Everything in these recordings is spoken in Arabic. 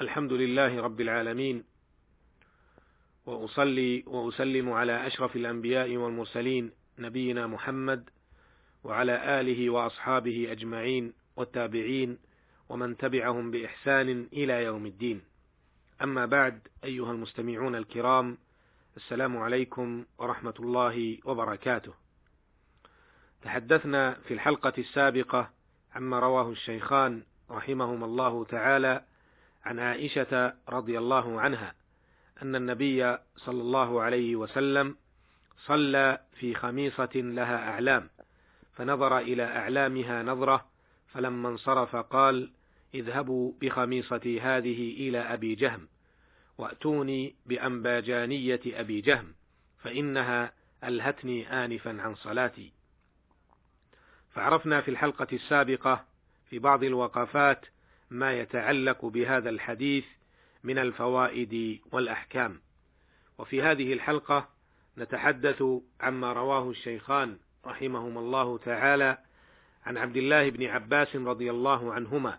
الحمد لله رب العالمين وأصلي وأسلم على أشرف الأنبياء والمرسلين نبينا محمد وعلى آله وأصحابه أجمعين والتابعين ومن تبعهم بإحسان إلى يوم الدين. أما بعد أيها المستمعون الكرام السلام عليكم ورحمة الله وبركاته. تحدثنا في الحلقة السابقة عما رواه الشيخان رحمهما الله تعالى عن عائشة رضي الله عنها أن النبي صلى الله عليه وسلم صلى في خميصة لها أعلام فنظر إلى أعلامها نظرة فلما انصرف قال اذهبوا بخميصتي هذه إلى أبي جهم وأتوني بأنباجانية أبي جهم فإنها ألهتني آنفا عن صلاتي. فعرفنا في الحلقة السابقة في بعض الوقفات ما يتعلق بهذا الحديث من الفوائد والأحكام. وفي هذه الحلقة نتحدث عما رواه الشيخان رحمهما الله تعالى عن عبد الله بن عباس رضي الله عنهما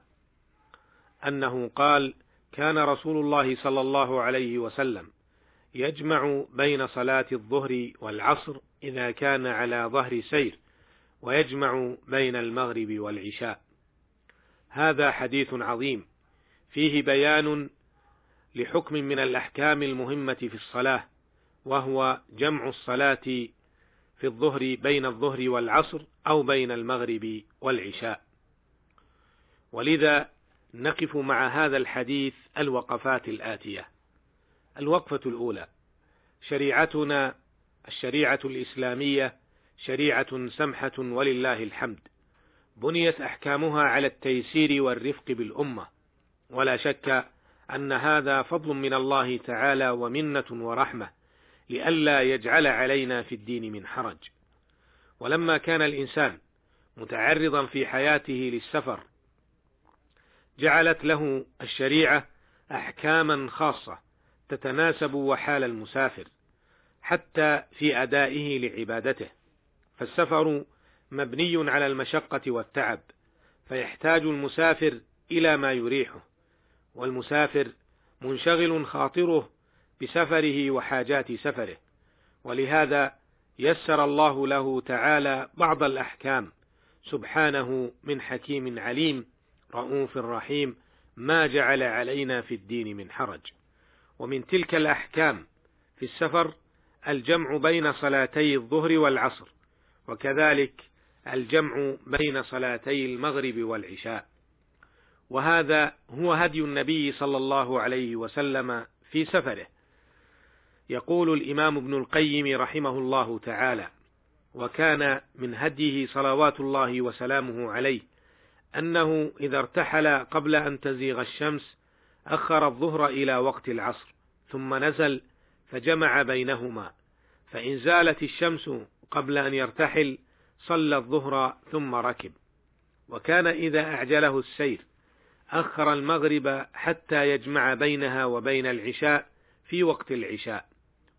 أنه قال كان رسول الله صلى الله عليه وسلم يجمع بين صلاة الظهر والعصر إذا كان على ظهر سير ويجمع بين المغرب والعشاء. هذا حديث عظيم. فيه بيان لحكم من الأحكام المهمة في الصلاة وهو جمع الصلاة في الظهر بين الظهر والعصر أو بين المغرب والعشاء. ولذا نقف مع هذا الحديث الوقفات الآتية. الوقفة الأولى شريعتنا الشريعة الإسلامية شريعة سمحة ولله الحمد. بنيت أحكامها على التيسير والرفق بالأمة ولا شك أن هذا فضل من الله تعالى ومنة ورحمة لئلا يجعل علينا في الدين من حرج. ولما كان الإنسان متعرضا في حياته للسفر جعلت له الشريعة أحكاما خاصة تتناسب وحال المسافر حتى في أدائه لعبادته. فالسفر مبني على المشقة والتعب فيحتاج المسافر إلى ما يريحه والمسافر منشغل خاطره بسفره وحاجات سفره ولهذا يسر الله له تعالى بعض الأحكام سبحانه من حكيم عليم رؤوف رحيم ما جعل علينا في الدين من حرج. ومن تلك الأحكام في السفر الجمع بين صلاتي الظهر والعصر وكذلك الجمع بين صلاتي المغرب والعشاء. وهذا هو هدي النبي صلى الله عليه وسلم في سفره. يقول الإمام ابن القيم رحمه الله تعالى وكان من هديه صلوات الله وسلامه عليه أنه إذا ارتحل قبل أن تزيغ الشمس أخر الظهر إلى وقت العصر ثم نزل فجمع بينهما فإن زالت الشمس قبل أن يرتحل صلى الظهر ثم ركب. وكان إذا أعجله السير أخر المغرب حتى يجمع بينها وبين العشاء في وقت العشاء.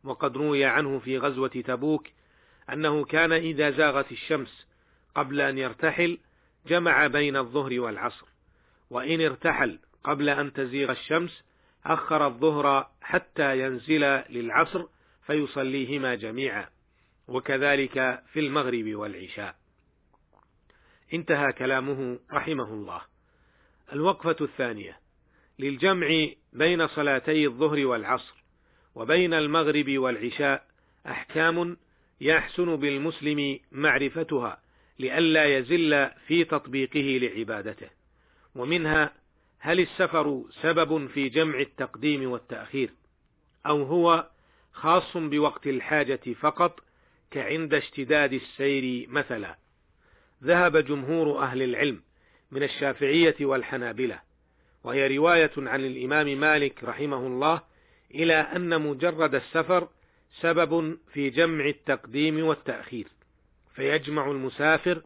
وقد روي عنه في غزوة تبوك أنه كان إذا زاغت الشمس قبل أن يرتحل جمع بين الظهر والعصر. وإن ارتحل قبل أن تزيغ الشمس أخر الظهر حتى ينزل للعصر فيصليهما جميعا. وكذلك في المغرب والعشاء. انتهى كلامه رحمه الله. الوقفة الثانية. للجمع بين صلاتي الظهر والعصر وبين المغرب والعشاء أحكام يحسن بالمسلم معرفتها لئلا يزل في تطبيقه لعبادته. ومنها هل السفر سبب في جمع التقديم والتأخير؟ أو هو خاص بوقت الحاجة فقط كعند اشتداد السير مثلا. ذهب جمهور أهل العلم من الشافعية والحنابلة وهي رواية عن الإمام مالك رحمه الله إلى أن مجرد السفر سبب في جمع التقديم والتأخير فيجمع المسافر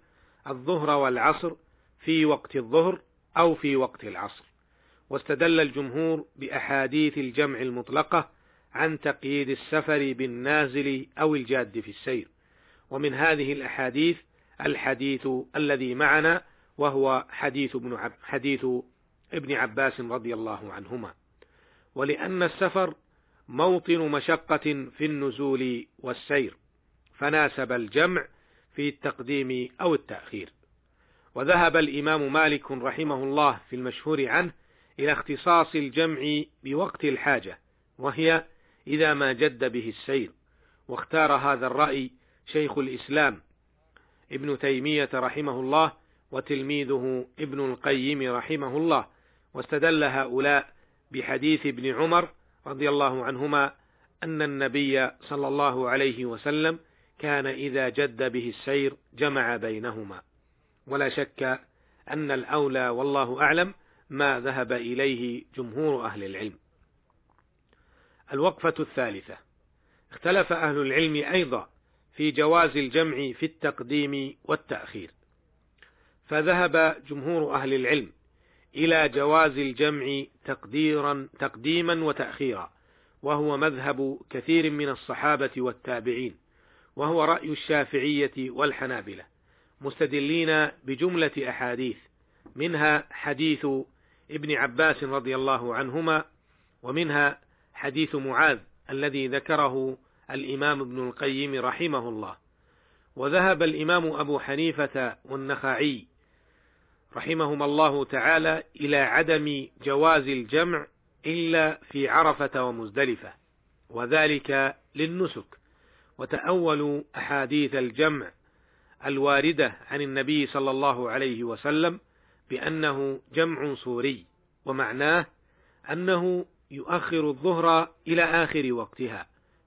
الظهر والعصر في وقت الظهر أو في وقت العصر. واستدل الجمهور بأحاديث الجمع المطلقة عن تقييد السفر بالنازل أو الجاد في السير. ومن هذه الأحاديث الحديث الذي معنا وهو حديث ابن عب حديث ابن عباس رضي الله عنهما. ولأن السفر موطن مشقة في النزول والسير فناسب الجمع في التقديم أو التأخير. وذهب الإمام مالك رحمه الله في المشهور عنه إلى اختصاص الجمع بوقت الحاجة وهي إذا ما جد به السير. واختار هذا الرأي شيخ الإسلام ابن تيمية رحمه الله وتلميذه ابن القيم رحمه الله. واستدل هؤلاء بحديث ابن عمر رضي الله عنهما أن النبي صلى الله عليه وسلم كان إذا جد به السير جمع بينهما. ولا شك أن الأولى والله أعلم ما ذهب إليه جمهور أهل العلم. الوقفة الثالثة. اختلف أهل العلم أيضا في جواز الجمع في التقديم والتأخير. فذهب جمهور أهل العلم إلى جواز الجمع تقديرا تقديما وتأخيرا وهو مذهب كثير من الصحابة والتابعين وهو رأي الشافعية والحنابلة مستدلين بجملة أحاديث منها حديث ابن عباس رضي الله عنهما ومنها حديث معاذ الذي ذكره الإمام ابن القيم رحمه الله. وذهب الإمام أبو حنيفة والنخعي رحمهما الله تعالى إلى عدم جواز الجمع إلا في عرفة ومزدلفة وذلك للنسك. وتأولوا أحاديث الجمع الواردة عن النبي صلى الله عليه وسلم بأنه جمع صوري ومعناه أنه يؤخر الظهر إلى آخر وقتها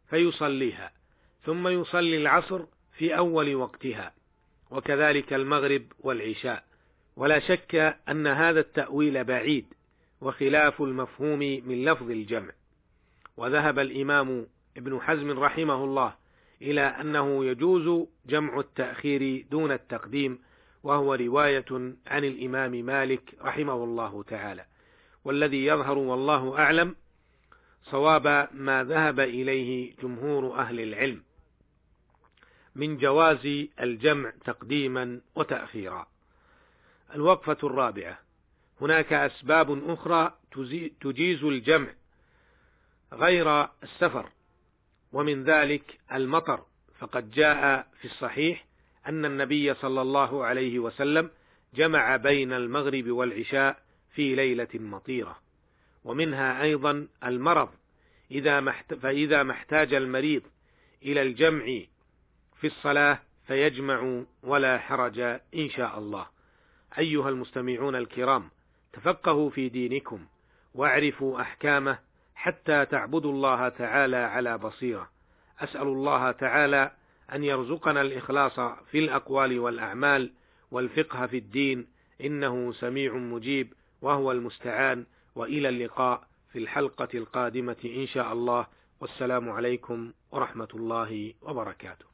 فيصليها ثم يصلي العصر في أول وقتها وكذلك المغرب والعشاء. ولا شك أن هذا التأويل بعيد وخلاف المفهوم من لفظ الجمع. وذهب الإمام ابن حزم رحمه الله إلى أنه يجوز جمع التأخير دون التقديم وهو رواية عن الإمام مالك رحمه الله تعالى. والذي يظهر والله أعلم صواب ما ذهب إليه جمهور أهل العلم من جواز الجمع تقديما وتأخيرا. الوقفة الرابعة. هناك أسباب أخرى تجيز الجمع غير السفر ومن ذلك المطر. فقد جاء في الصحيح أن النبي صلى الله عليه وسلم جمع بين المغرب والعشاء في ليلة مطيرة ومنها أيضا المرض. إذا محت... فإذا ما احتاج المريض إلى الجمع في الصلاة فيجمع ولا حرج إن شاء الله. أيها المستمعون الكرام تفقهوا في دينكم واعرفوا أحكامه حتى تعبدوا الله تعالى على بصيرة. أسأل الله تعالى أن يرزقنا الإخلاص في الأقوال والأعمال والفقه في الدين. إنه سميع مجيب. وهو المستعان وإلى اللقاء في الحلقة القادمة إن شاء الله. والسلام عليكم ورحمة الله وبركاته.